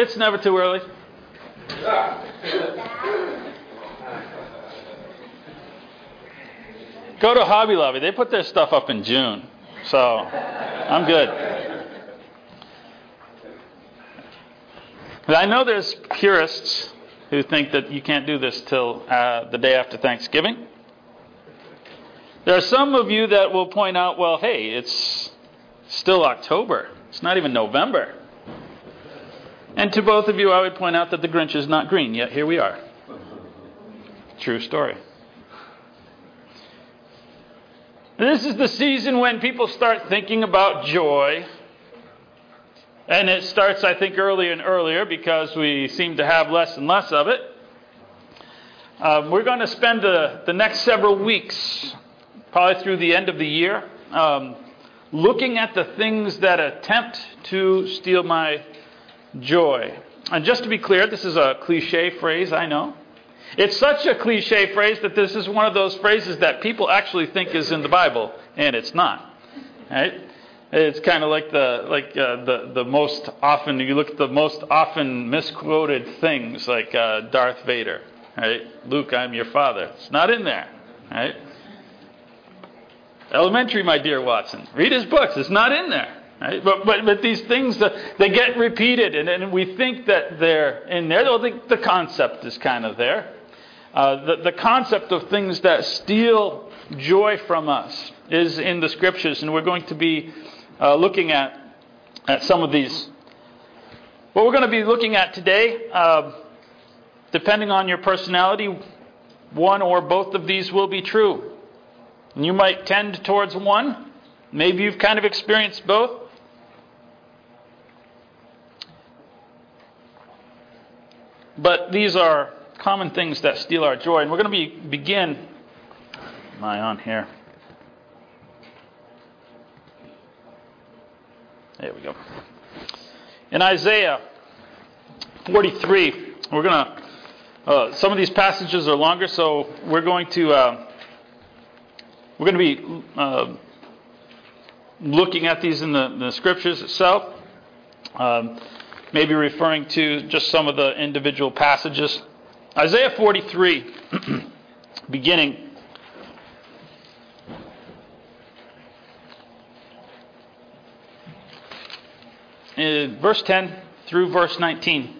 It's never too early. Go to Hobby Lobby. They put their stuff up in June. So I'm good. But I know there's purists who think that you can't do this till uh, the day after Thanksgiving. There are some of you that will point out, well, hey, it's still October. It's not even November. And to both of you, I would point out that the Grinch is not green, yet here we are. True story. This is the season when people start thinking about joy. And it starts, I think, earlier and earlier because we seem to have less and less of it. Um, we're going to spend the, the next several weeks, probably through the end of the year, um, looking at the things that attempt to steal my joy. And just to be clear, this is a cliche phrase, I know. It's such a cliche phrase that this is one of those phrases that people actually think is in the Bible, and it's not. Right? It's kind of like the like uh, the the most often you look at the most often misquoted things like uh, Darth Vader, right? Luke, I'm your father. It's not in there, right? Elementary, my dear Watson. Read his books. It's not in there. Right? But, but, but these things, uh, they get repeated, and, and we think that they're in there. Well, the, the concept is kind of there. Uh, the, the concept of things that steal joy from us is in the scriptures, and we're going to be uh, looking at, at some of these. What we're going to be looking at today, uh, depending on your personality, one or both of these will be true. And you might tend towards one. Maybe you've kind of experienced both. But these are common things that steal our joy. And we're going to be, begin. Am I on here? There we go. In Isaiah 43, we're going to. Uh, some of these passages are longer, so we're going to uh, we're going to be uh, looking at these in the, the scriptures itself. Um, maybe referring to just some of the individual passages. Isaiah 43, beginning. Uh, verse 10 through verse 19.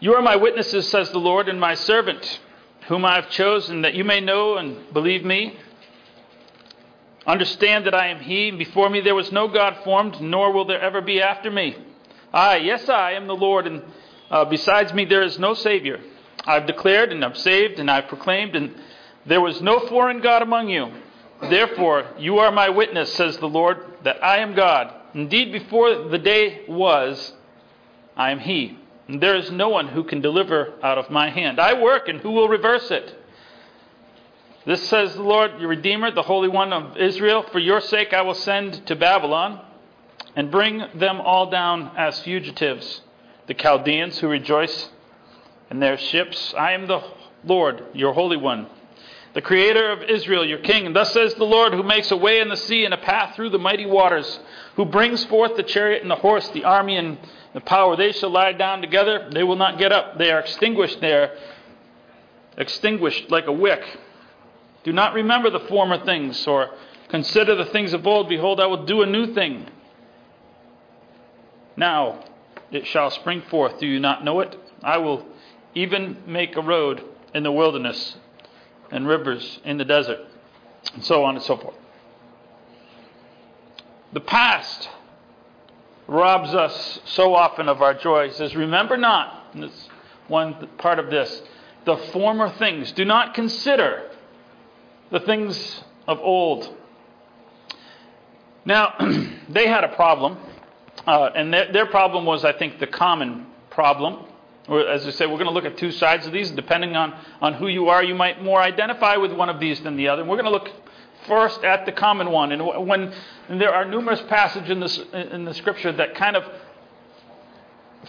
You are my witnesses, says the Lord, and my servant, whom I have chosen, that you may know and believe me. Understand that I am He, and before me there was no God formed, nor will there ever be after me. I, yes, I am the Lord, and uh, besides me, there is no Savior. I've declared and I've saved and I've proclaimed, and there was no foreign God among you. Therefore, you are my witness, says the Lord, that I am God. Indeed, before the day was, I am He. And there is no one who can deliver out of my hand. I work, and who will reverse it? This says the Lord, your Redeemer, the Holy One of Israel. For your sake I will send to Babylon and bring them all down as fugitives the Chaldeans who rejoice in their ships. I am the Lord, your Holy One, the Creator of Israel, your King. And thus says the Lord, who makes a way in the sea and a path through the mighty waters, who brings forth the chariot and the horse, the army and the power. They shall lie down together, they will not get up. They are extinguished there, extinguished like a wick. Do not remember the former things, or consider the things of old. Behold, I will do a new thing. Now, it shall spring forth. Do you not know it? I will even make a road in the wilderness and rivers in the desert, and so on and so forth. The past robs us so often of our joy. He says, Remember not, and one part of this, the former things. Do not consider the things of old. Now, they had a problem uh, and their, their, problem was, I think, the common problem. As I say, we're going to look at two sides of these. Depending on, on who you are, you might more identify with one of these than the other. And we're going to look first at the common one. And when and there are numerous passages in, this, in the scripture that kind of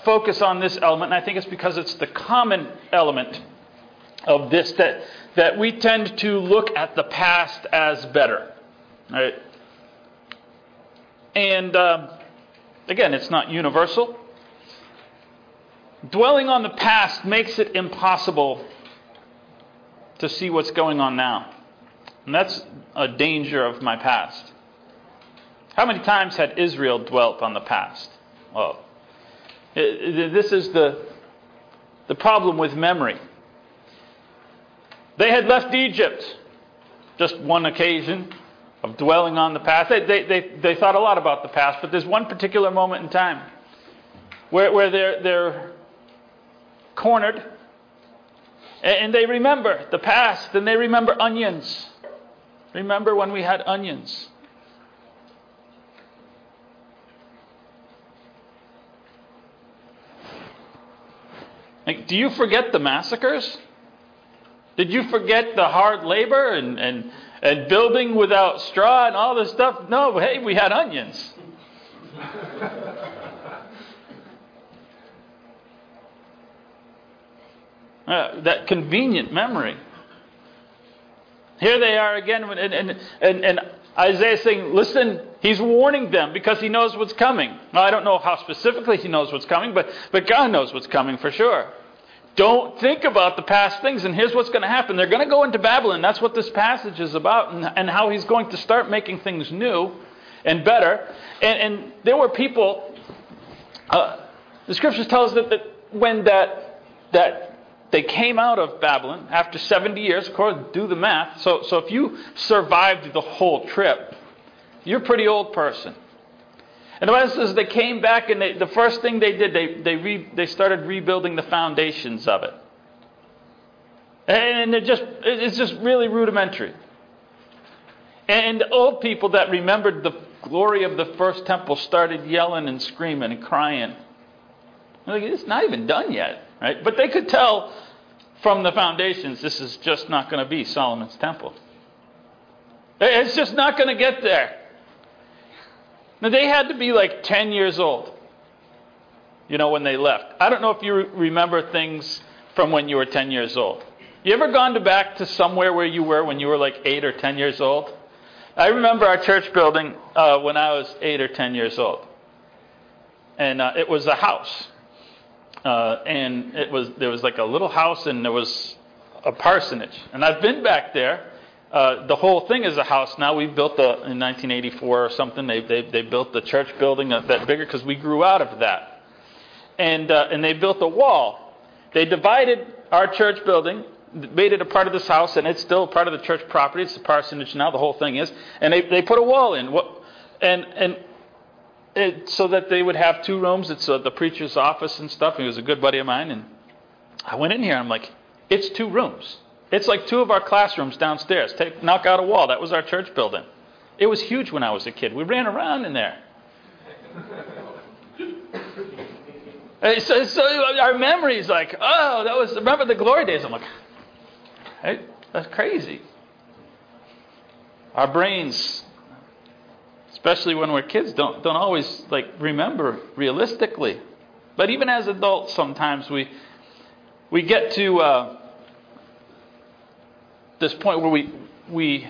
focus on this element, and I think it's because it's the common element of this that, that we tend to look at the past as better. Right? And. Um, Again, it's not universal. Dwelling on the past makes it impossible to see what's going on now. And that's a danger of my past. How many times had Israel dwelt on the past? Well, this is the, the problem with memory. They had left Egypt, just one occasion of dwelling on the past. They, they, they, they thought a lot about the past, but there's one particular moment in time where, where they're, they're cornered and they remember the past and they remember onions. Remember when we had onions? Like, do you forget the massacres? Did you forget the hard labor and, and, and building without straw and all this stuff? No, hey, we had onions. uh, that convenient memory. Here they are again, and, and, and, and Isaiah saying, Listen, he's warning them because he knows what's coming. Now, I don't know how specifically he knows what's coming, but, but God knows what's coming for sure. Don't think about the past things, and here's what's going to happen. They're going to go into Babylon. That's what this passage is about, and, and how he's going to start making things new and better. And, and there were people, uh, the scriptures tell us that, that when that, that they came out of Babylon after 70 years. Of course, do the math. So, so if you survived the whole trip, you're a pretty old person. And the Bible says they came back, and they, the first thing they did, they, they, re, they started rebuilding the foundations of it. And it just, it's just really rudimentary. And old people that remembered the glory of the first temple started yelling and screaming and crying. Like, it's not even done yet, right? But they could tell from the foundations, this is just not going to be Solomon's temple. It's just not going to get there. Now, they had to be like 10 years old, you know, when they left. I don't know if you remember things from when you were 10 years old. You ever gone to back to somewhere where you were when you were like 8 or 10 years old? I remember our church building uh, when I was 8 or 10 years old. And uh, it was a house. Uh, and it was there was like a little house and there was a parsonage. And I've been back there. Uh, the whole thing is a house now. We built the in 1984 or something. They they, they built the church building that bigger because we grew out of that. And uh, and they built a wall. They divided our church building, made it a part of this house, and it's still part of the church property. It's the parsonage now. The whole thing is, and they they put a wall in. What and and it, so that they would have two rooms. It's uh, the preacher's office and stuff. He was a good buddy of mine, and I went in here. I'm like, it's two rooms. It's like two of our classrooms downstairs. Take knock out a wall. That was our church building. It was huge when I was a kid. We ran around in there. so, so our memories like, oh, that was remember the glory days. I'm like, hey, that's crazy. Our brains especially when we're kids, don't, don't always like remember realistically. But even as adults, sometimes we, we get to uh, this point where we, we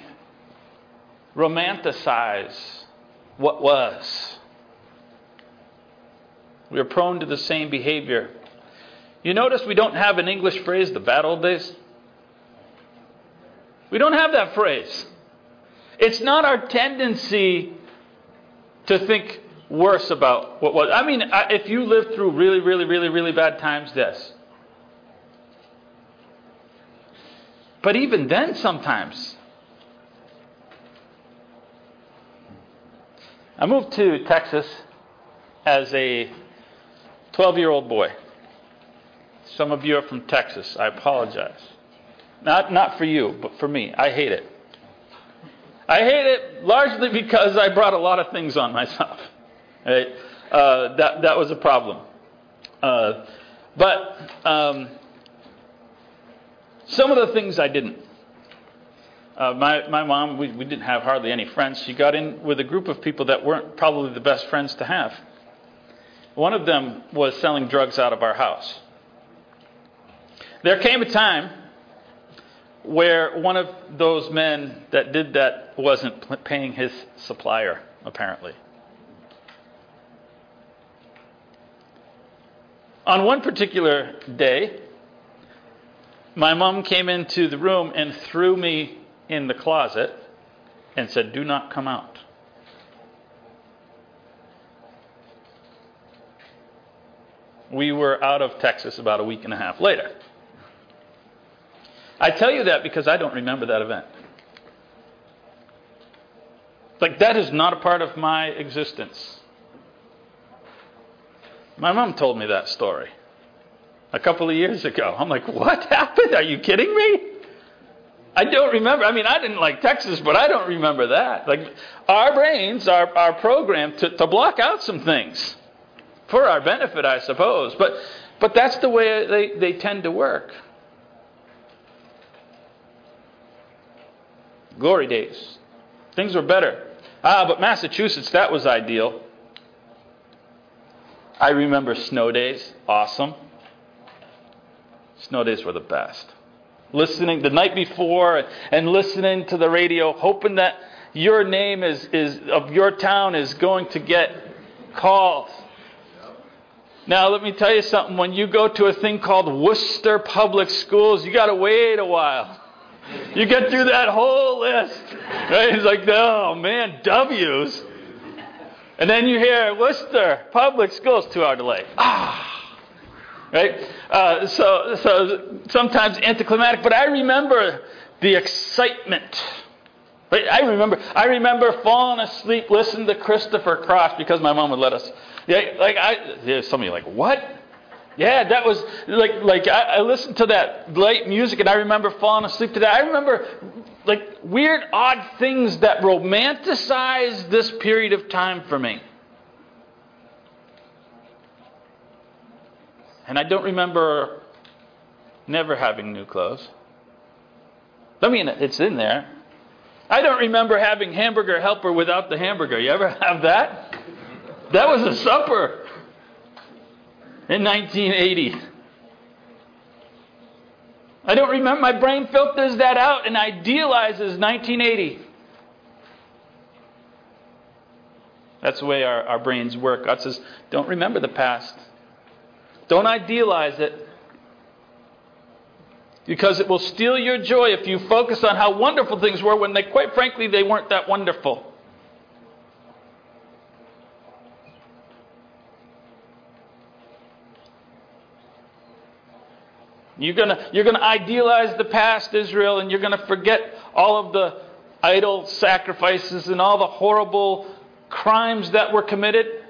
romanticize what was. We are prone to the same behavior. You notice we don't have an English phrase, the bad old days? We don't have that phrase. It's not our tendency to think worse about what was. I mean, if you lived through really, really, really, really bad times, this. But even then, sometimes. I moved to Texas as a 12 year old boy. Some of you are from Texas. I apologize. Not, not for you, but for me. I hate it. I hate it largely because I brought a lot of things on myself. Right? Uh, that that was a problem. Uh, but um, some of the things I didn't. Uh, my my mom, we, we didn't have hardly any friends. She got in with a group of people that weren't probably the best friends to have. One of them was selling drugs out of our house. There came a time where one of those men that did that wasn't paying his supplier, apparently. On one particular day, my mom came into the room and threw me in the closet and said, Do not come out. We were out of Texas about a week and a half later. I tell you that because I don't remember that event. Like, that is not a part of my existence. My mom told me that story a couple of years ago. I'm like, what happened? Are you kidding me? I don't remember. I mean, I didn't like Texas, but I don't remember that. Like, our brains are, are programmed to, to block out some things for our benefit, I suppose. But, but that's the way they, they tend to work. Glory days. Things were better. Ah, but Massachusetts, that was ideal. I remember snow days. Awesome. Snow days were the best. Listening the night before and listening to the radio, hoping that your name is, is of your town is going to get called. Now, let me tell you something. When you go to a thing called Worcester Public Schools, you got to wait a while. You get through that whole list. Right? It's like, oh man, W's. And then you hear Worcester Public Schools, two hour delay. Ah. Right? Uh, so, so sometimes anticlimactic, but I remember the excitement. Right? I remember, I remember falling asleep listening to Christopher Cross because my mom would let us. Yeah, like I, yeah, some of you like, what? Yeah, that was like like I, I, listened to that light music and I remember falling asleep to that. I remember like weird, odd things that romanticize this period of time for me. And I don't remember never having new clothes. I mean, it's in there. I don't remember having hamburger helper without the hamburger. You ever have that? That was a supper in 1980. I don't remember. My brain filters that out and idealizes 1980. That's the way our, our brains work. God says, don't remember the past. Don't idealize it. Because it will steal your joy if you focus on how wonderful things were when they, quite frankly, they weren't that wonderful. You're going you're gonna idealize the past Israel and you're going to forget all of the idol sacrifices and all the horrible crimes that were committed.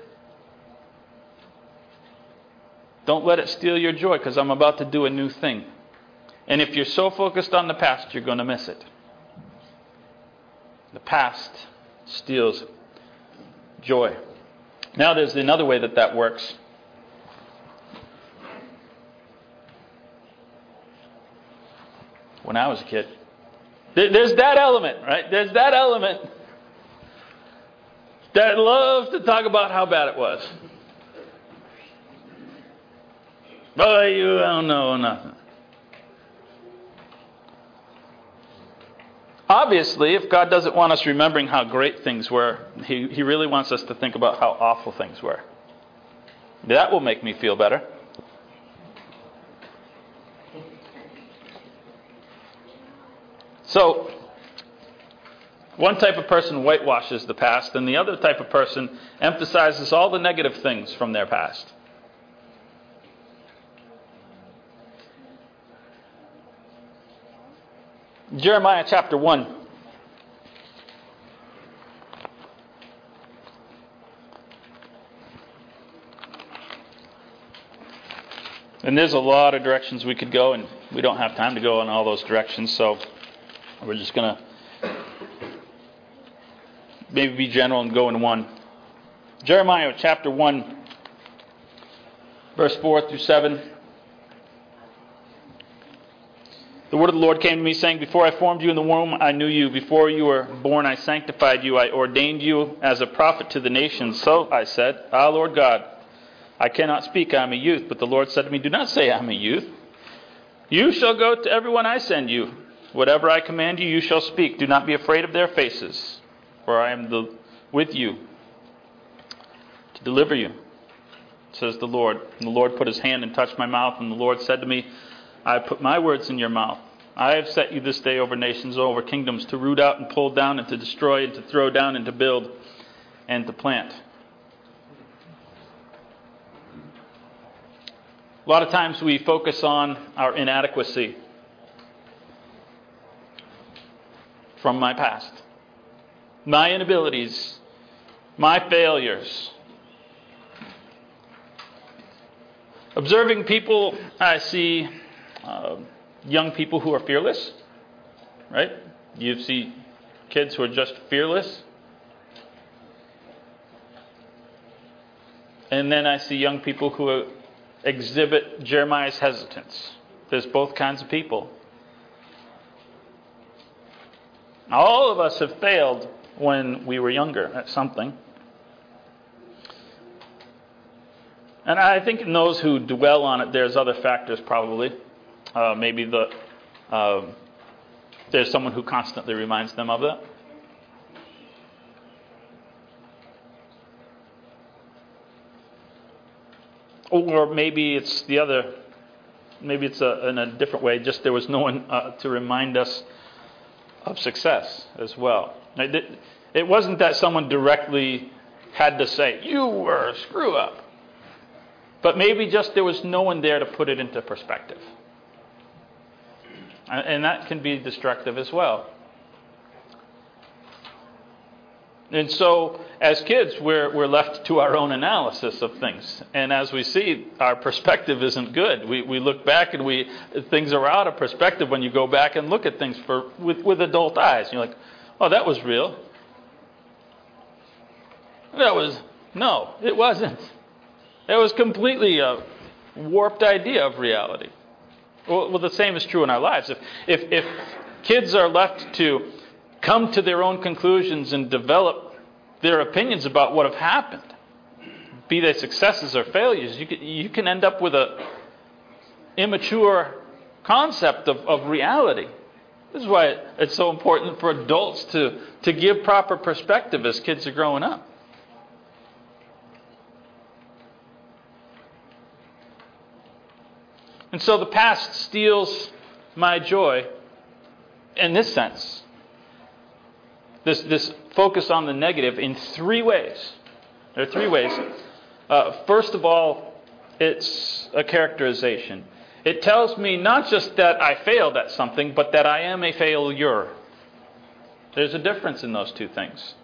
Don't let it steal your joy because I'm about to do a new thing. And if you're so focused on the past, you're going to miss it. The past steals joy. Now, there's another way that that works. when I was a kid. There's that element, right? There's that element that loves to talk about how bad it was. Boy, you don't know nothing. Obviously, if God doesn't want us remembering how great things were, He, he really wants us to think about how awful things were. That will make me feel better. So, one type of person whitewashes the past, and the other type of person emphasizes all the negative things from their past. Jeremiah chapter 1. And there's a lot of directions we could go, and we don't have time to go in all those directions, so we're just going to maybe be general and go in one. Jeremiah chapter 1, verse 4 through 7. The word of the Lord came to me, saying, Before I formed you in the womb, I knew you. Before you were born, I sanctified you. I ordained you as a prophet to the nations. So I said, Ah, Lord God, I cannot speak, I am a youth. But the Lord said to me, Do not say, I am a youth. You shall go to everyone I send you Whatever I command you, you shall speak. Do not be afraid of their faces, for I am the, with you to deliver you. says the Lord. And the Lord put his hand and touched my mouth, and the Lord said to me, I have put my words in your mouth. I have set you this day over nations, over kingdoms, to root out and pull down, and to destroy, and to throw down, and to build, and to plant. A lot of times we focus on our inadequacy from my past, my inabilities, my failures. Observing people, I see uh, young people who are fearless, right? You see kids who are just fearless. And then I see young people who exhibit Jeremiah's hesitance. There's both kinds of people. All of us have failed when we were younger at something. And I think in those who dwell on it, there's other factors probably. Uh, maybe the uh, there's someone who constantly reminds them of that. Or maybe it's the other, maybe it's a, in a different way, just there was no one uh, to remind us of success as well. It, it wasn't that someone directly had to say, You were a screw up. But maybe just there was no one there to put it into perspective. Uh, and that can be destructive as well. And so, as kids, we're, we're left to our own analysis of things. And as we see, our perspective isn't good. We, we look back and we things are out of perspective when you go back and look at things for, with, with adult eyes. You're like, oh, that was real. That was, no, it wasn't. It was completely a warped idea of reality. Well, well, the same is true in our lives. If, if, if kids are left to come to their own conclusions and develop their opinions about what have happened, be they successes or failures, you can, you can end up with a immature concept of, of reality. This is why it's so important for adults to, to give proper perspective as kids are growing up. And so the past steals my joy in this sense this, this focus on the negative in three ways. There are three ways. Uh, first of all, it's a characterization. It tells me not just that I failed at something, but that I am a failure. There's a difference in those two things.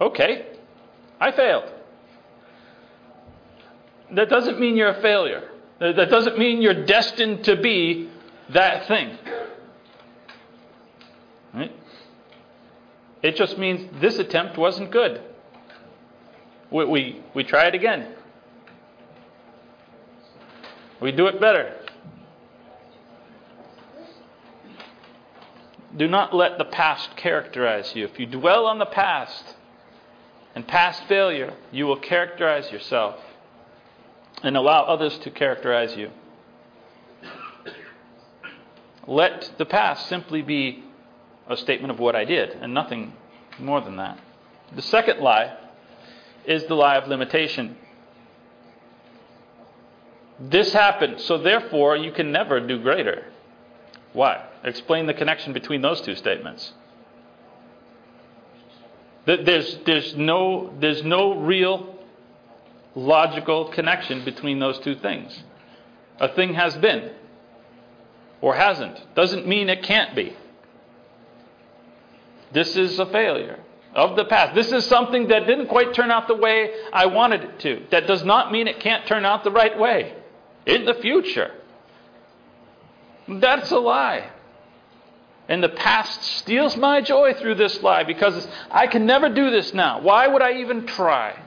Okay, I failed. That doesn't mean you're a failure. Uh, that doesn't mean you're destined to be that thing. Right? It just means this attempt wasn't good. We, we, we try it again. We do it better. Do not let the past characterize you. If you dwell on the past and past failure, you will characterize yourself and allow others to characterize you. Let the past simply be a statement of what I did and nothing more than that. The second lie is the lie of limitation. This happened, so therefore you can never do greater. Why? Explain the connection between those two statements. There's, there's, no, there's no real logical connection between those two things. A thing has been or hasn't doesn't mean it can't be. This is a failure of the past. This is something that didn't quite turn out the way I wanted it to. That does not mean it can't turn out the right way in the future. That's a lie. And the past steals my joy through this lie because I can never do this now. Why would I even try?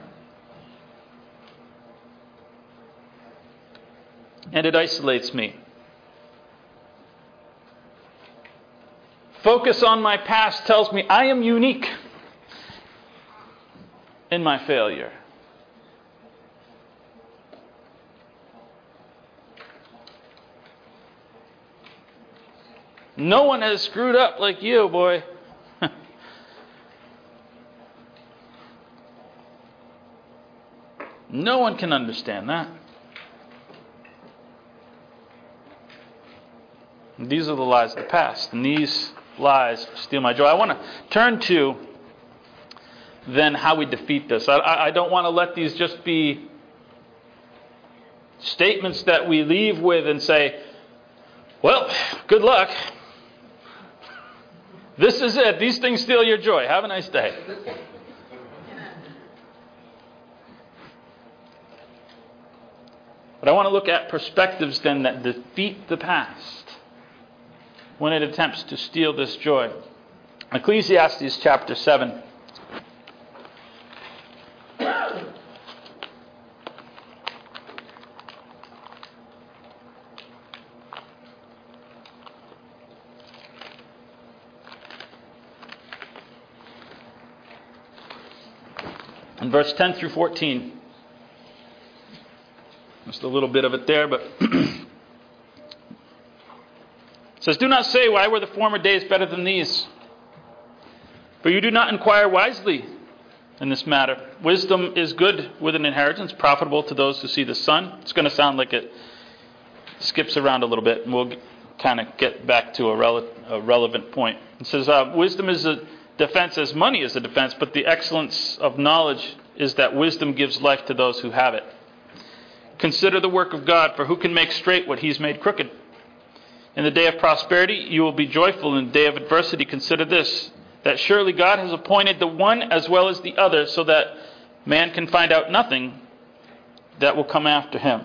And it isolates me. Focus on my past tells me I am unique in my failure. No one has screwed up like you, boy. No one can understand that. These are the lies of the past, and these lies steal my joy. I want to turn to then how we defeat this. I, I don't want to let these just be statements that we leave with and say, well, good luck. This is it. These things steal your joy. Have a nice day. But I want to look at perspectives then that defeat the past when it attempts to steal this joy. Ecclesiastes chapter 7. In verse 10 through 14. Just a little bit of it there, but says, Do not say, Why were the former days better than these? For you do not inquire wisely in this matter. Wisdom is good with an inheritance, profitable to those who see the sun. It's going to sound like it skips around a little bit, and we'll kind of get back to a, rele- a relevant point. It says, uh, Wisdom is a defense as money is a defense, but the excellence of knowledge is that wisdom gives life to those who have it. Consider the work of God, for who can make straight what he's made crooked? In the day of prosperity, you will be joyful. In the day of adversity, consider this that surely God has appointed the one as well as the other, so that man can find out nothing that will come after him.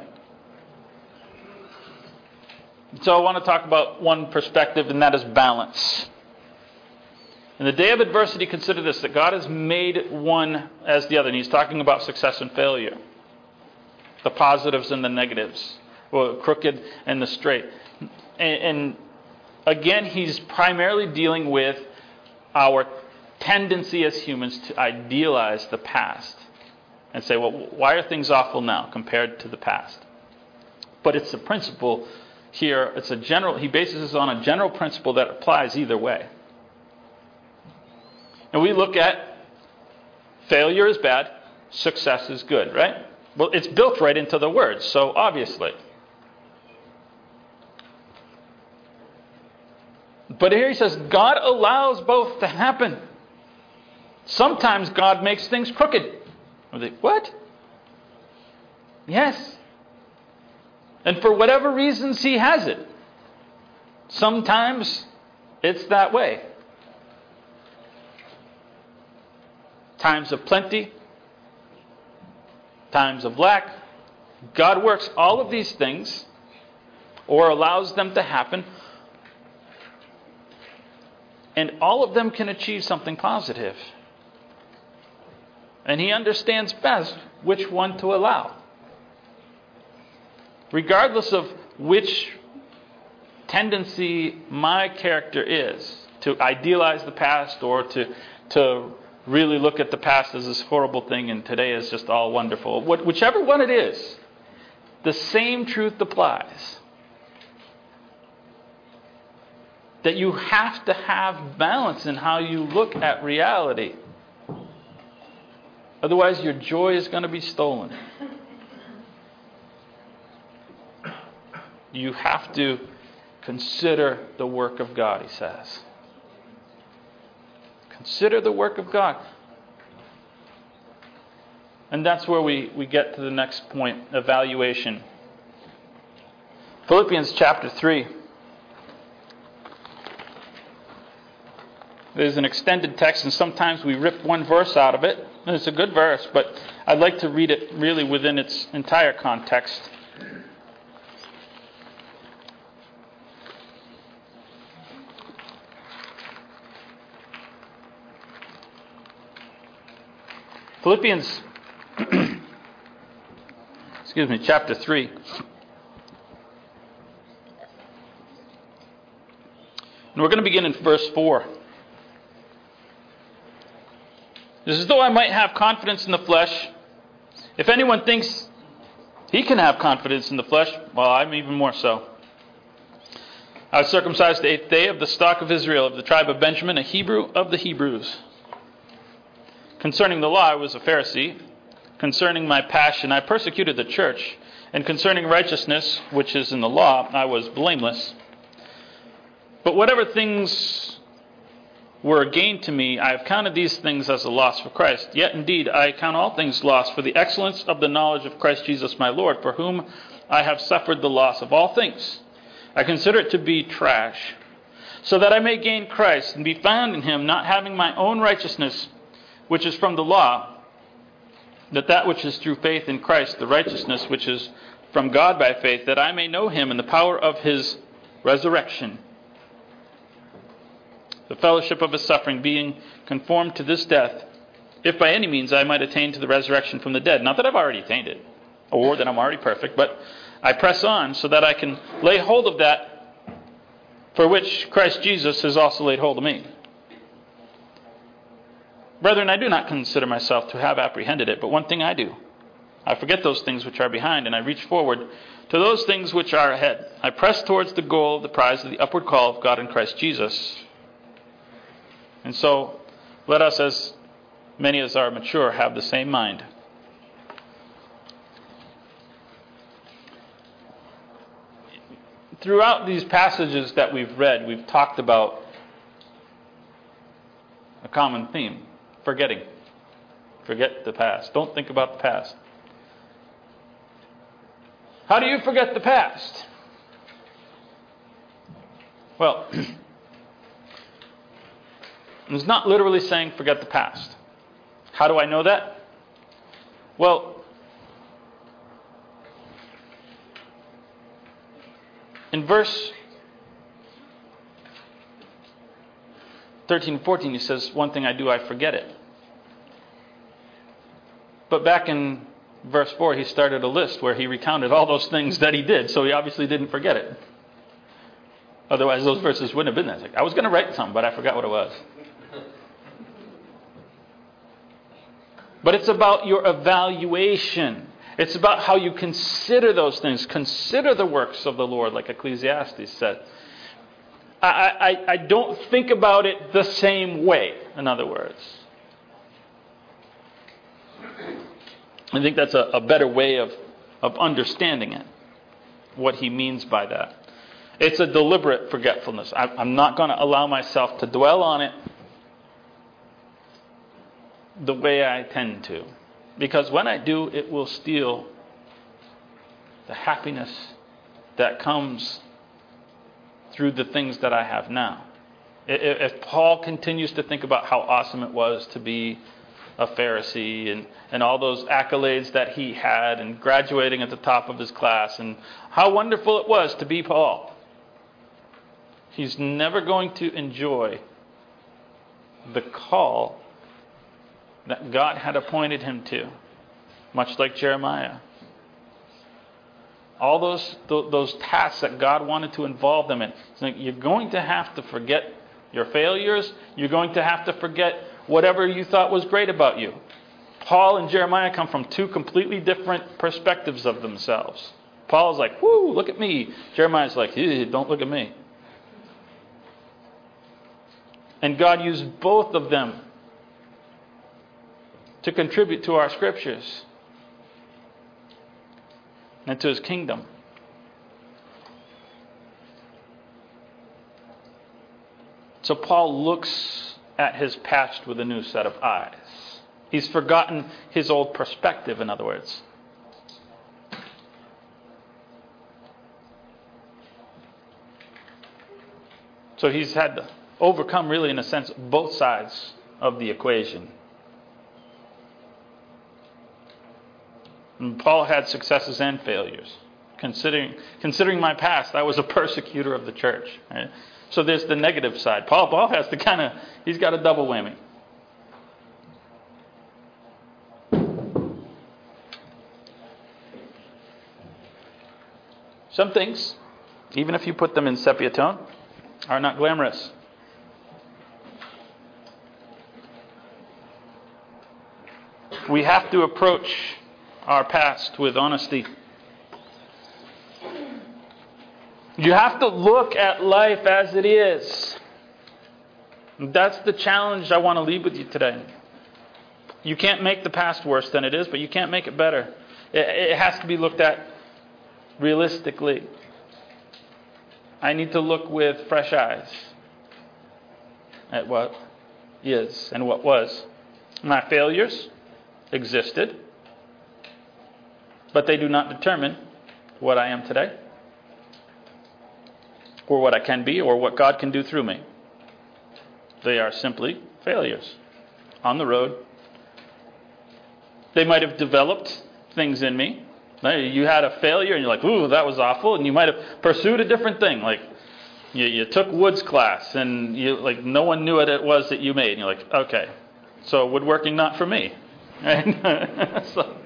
So, I want to talk about one perspective, and that is balance. In the day of adversity, consider this that God has made one as the other. And he's talking about success and failure, the positives and the negatives, well, crooked and the straight. And, and again, he's primarily dealing with our tendency as humans to idealize the past and say, well, why are things awful now compared to the past? But it's a principle here, it's a general, he bases this on a general principle that applies either way. And we look at failure is bad, success is good, right? Well, it's built right into the words, so obviously. But here he says God allows both to happen. Sometimes God makes things crooked. What? Yes. And for whatever reasons, he has it. Sometimes it's that way. times of plenty, times of lack. God works all of these things or allows them to happen, and all of them can achieve something positive. And He understands best which one to allow. Regardless of which tendency my character is to idealize the past or to, to really look at the past as this horrible thing and today is just all wonderful. Whichever one it is, the same truth applies. That you have to have balance in how you look at reality. Otherwise, your joy is going to be stolen. You have to consider the work of God, he says. Consider the work of God. And that's where we, we get to the next point evaluation. Philippians chapter 3. There's an extended text, and sometimes we rip one verse out of it. And it's a good verse, but I'd like to read it really within its entire context. Philippians, excuse me, chapter 3. And we're going to begin in verse 4. It is as though I might have confidence in the flesh. If anyone thinks he can have confidence in the flesh, well, I'm even more so. I was circumcised the eighth day of the stock of Israel, of the tribe of Benjamin, a Hebrew of the Hebrews. Concerning the law, I was a Pharisee. concerning my passion, I persecuted the church. And concerning righteousness, which is in the law, I was blameless. But whatever things were a gain to me, I have counted these things as a loss for Christ. Yet indeed, I count all things lost for the excellence of the knowledge of Christ Jesus my Lord, for whom I have suffered the loss of all things. I consider it to be trash, so that I may gain Christ and be found in him, not having my own righteousness, which is from the law that that which is through faith in Christ, the righteousness which is from God by faith, that I may know him in the power of his resurrection, the fellowship of his suffering, being conformed to this death, if by any means I might attain to the resurrection from the dead. Not that I've already attained it, or that I'm already perfect, but I press on so that I can lay hold of that for which Christ Jesus has also laid hold of me. Brethren, I do not consider myself to have apprehended it, but one thing I do. I forget those things which are behind, and I reach forward to those things which are ahead. I press towards the goal of the prize of the upward call of God in Christ Jesus. And so, let us, as many as are mature, have the same mind. Throughout these passages that we've read, we've talked about a common theme forgetting. Forget the past. Don't think about the past. How do you forget the past? Well, it's not literally saying forget the past. How do I know that? Well, in verse 13 and 14, he says, One thing I do, I forget it. But back in verse 4, he started a list where he recounted all those things that he did, so he obviously didn't forget it. Otherwise, those verses wouldn't have been there. I was going to write some, but I forgot what it was. But it's about your evaluation. It's about how you consider those things. Consider the works of the Lord, like Ecclesiastes said. I, I, I don't think about it the same way, in other words. I think that's a, a better way of, of understanding it, what he means by that. It's a deliberate forgetfulness. I, I'm not going to allow myself to dwell on it the way I tend to. Because when I do, it will steal the happiness that comes through the things that I have now. If Paul continues to think about how awesome it was to be a Pharisee and, and all those accolades that he had and graduating at the top of his class and how wonderful it was to be Paul, he's never going to enjoy the call that God had appointed him to, much like Jeremiah all those those tasks that God wanted to involve them in. So you're going to have to forget your failures. You're going to have to forget whatever you thought was great about you. Paul and Jeremiah come from two completely different perspectives of themselves. Paul's like, "Whoo, look at me." Jeremiah's like, "Don't look at me." And God used both of them to contribute to our scriptures and to his kingdom. So Paul looks at his past with a new set of eyes. He's forgotten his old perspective, in other words. So he's had to overcome, really, in a sense, both sides of the equation. And Paul had successes and failures. Considering, considering my past, I was a persecutor of the church. Right? So there's the negative side. Paul, Paul has to kind of, he's got a double whammy. Some things, even if you put them in sepia tone, are not glamorous. We have to approach our past with honesty. You have to look at life as it is. That's the challenge I want to leave with you today. You can't make the past worse than it is, but you can't make it better. It, has to be looked at realistically. I need to look with fresh eyes at what is and what was. My failures existed, but they do not determine what I am today, or what I can be, or what God can do through me. They are simply failures on the road. They might have developed things in me. You had a failure and you're like, ooh, that was awful. And you might have pursued a different thing. Like, you, you took woods class and you, like, no one knew what it was that you made. And you're like, okay, so woodworking not for me. Right? so,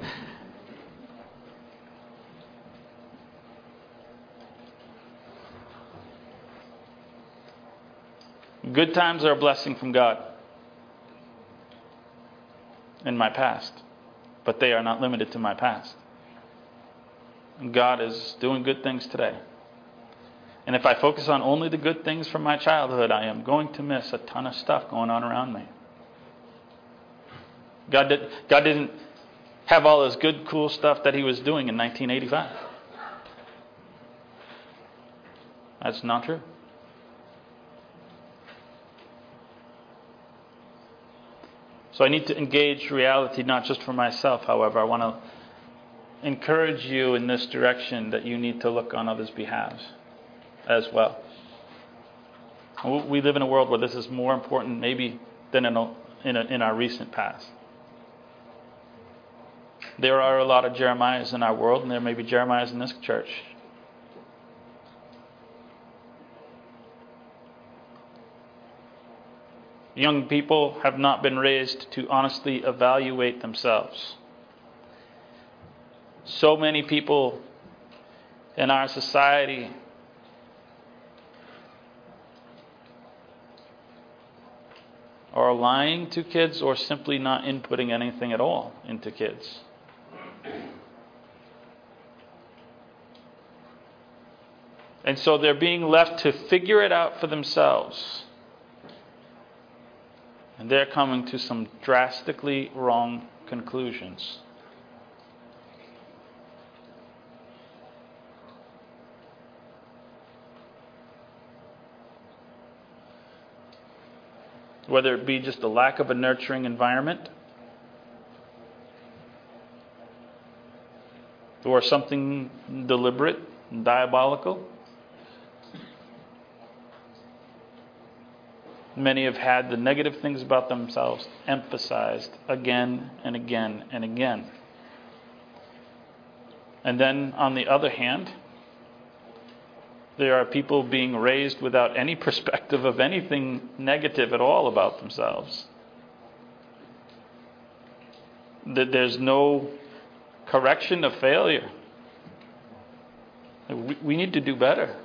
Good times are a blessing from God in my past, but they are not limited to my past. God is doing good things today. And if I focus on only the good things from my childhood, I am going to miss a ton of stuff going on around me. God, did, God didn't have all this good, cool stuff that He was doing in 1985. That's not true. So I need to engage reality not just for myself, however. I want to encourage you in this direction that you need to look on others' behalves as well. We live in a world where this is more important, maybe, than in, a, in, a, in our recent past. There are a lot of Jeremiahs in our world, and there may be Jeremiahs in this church. Young people have not been raised to honestly evaluate themselves. So many people in our society are lying to kids or simply not inputting anything at all into kids. And so they're being left to figure it out for themselves. And they're coming to some drastically wrong conclusions. Whether it be just a lack of a nurturing environment or something deliberate and diabolical. Many have had the negative things about themselves emphasized again and again and again. And then, on the other hand, there are people being raised without any perspective of anything negative at all about themselves. That there's no correction of failure. We need to do better.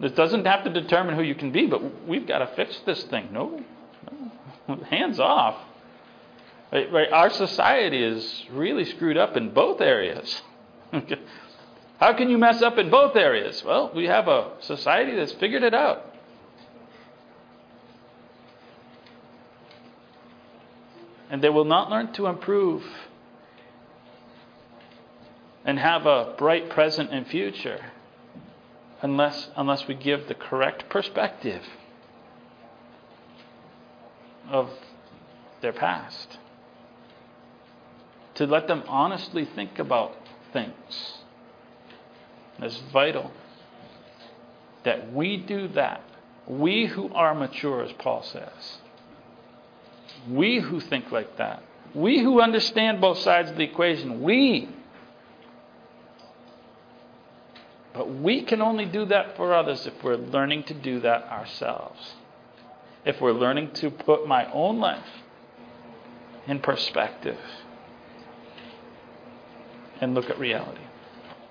This doesn't have to determine who you can be, but we've got to fix this thing. No, no. hands off. Right, right, Our society is really screwed up in both areas. How can you mess up in both areas? Well, we have a society that's figured it out. And they will not learn to improve and have a bright present and future unless, unless we give the correct perspective of their past. To let them honestly think about things. It's vital that we do that. We who are mature, as Paul says. We who think like that. We who understand both sides of the equation. We But we can only do that for others if we're learning to do that ourselves. If we're learning to put my own life in perspective and look at reality.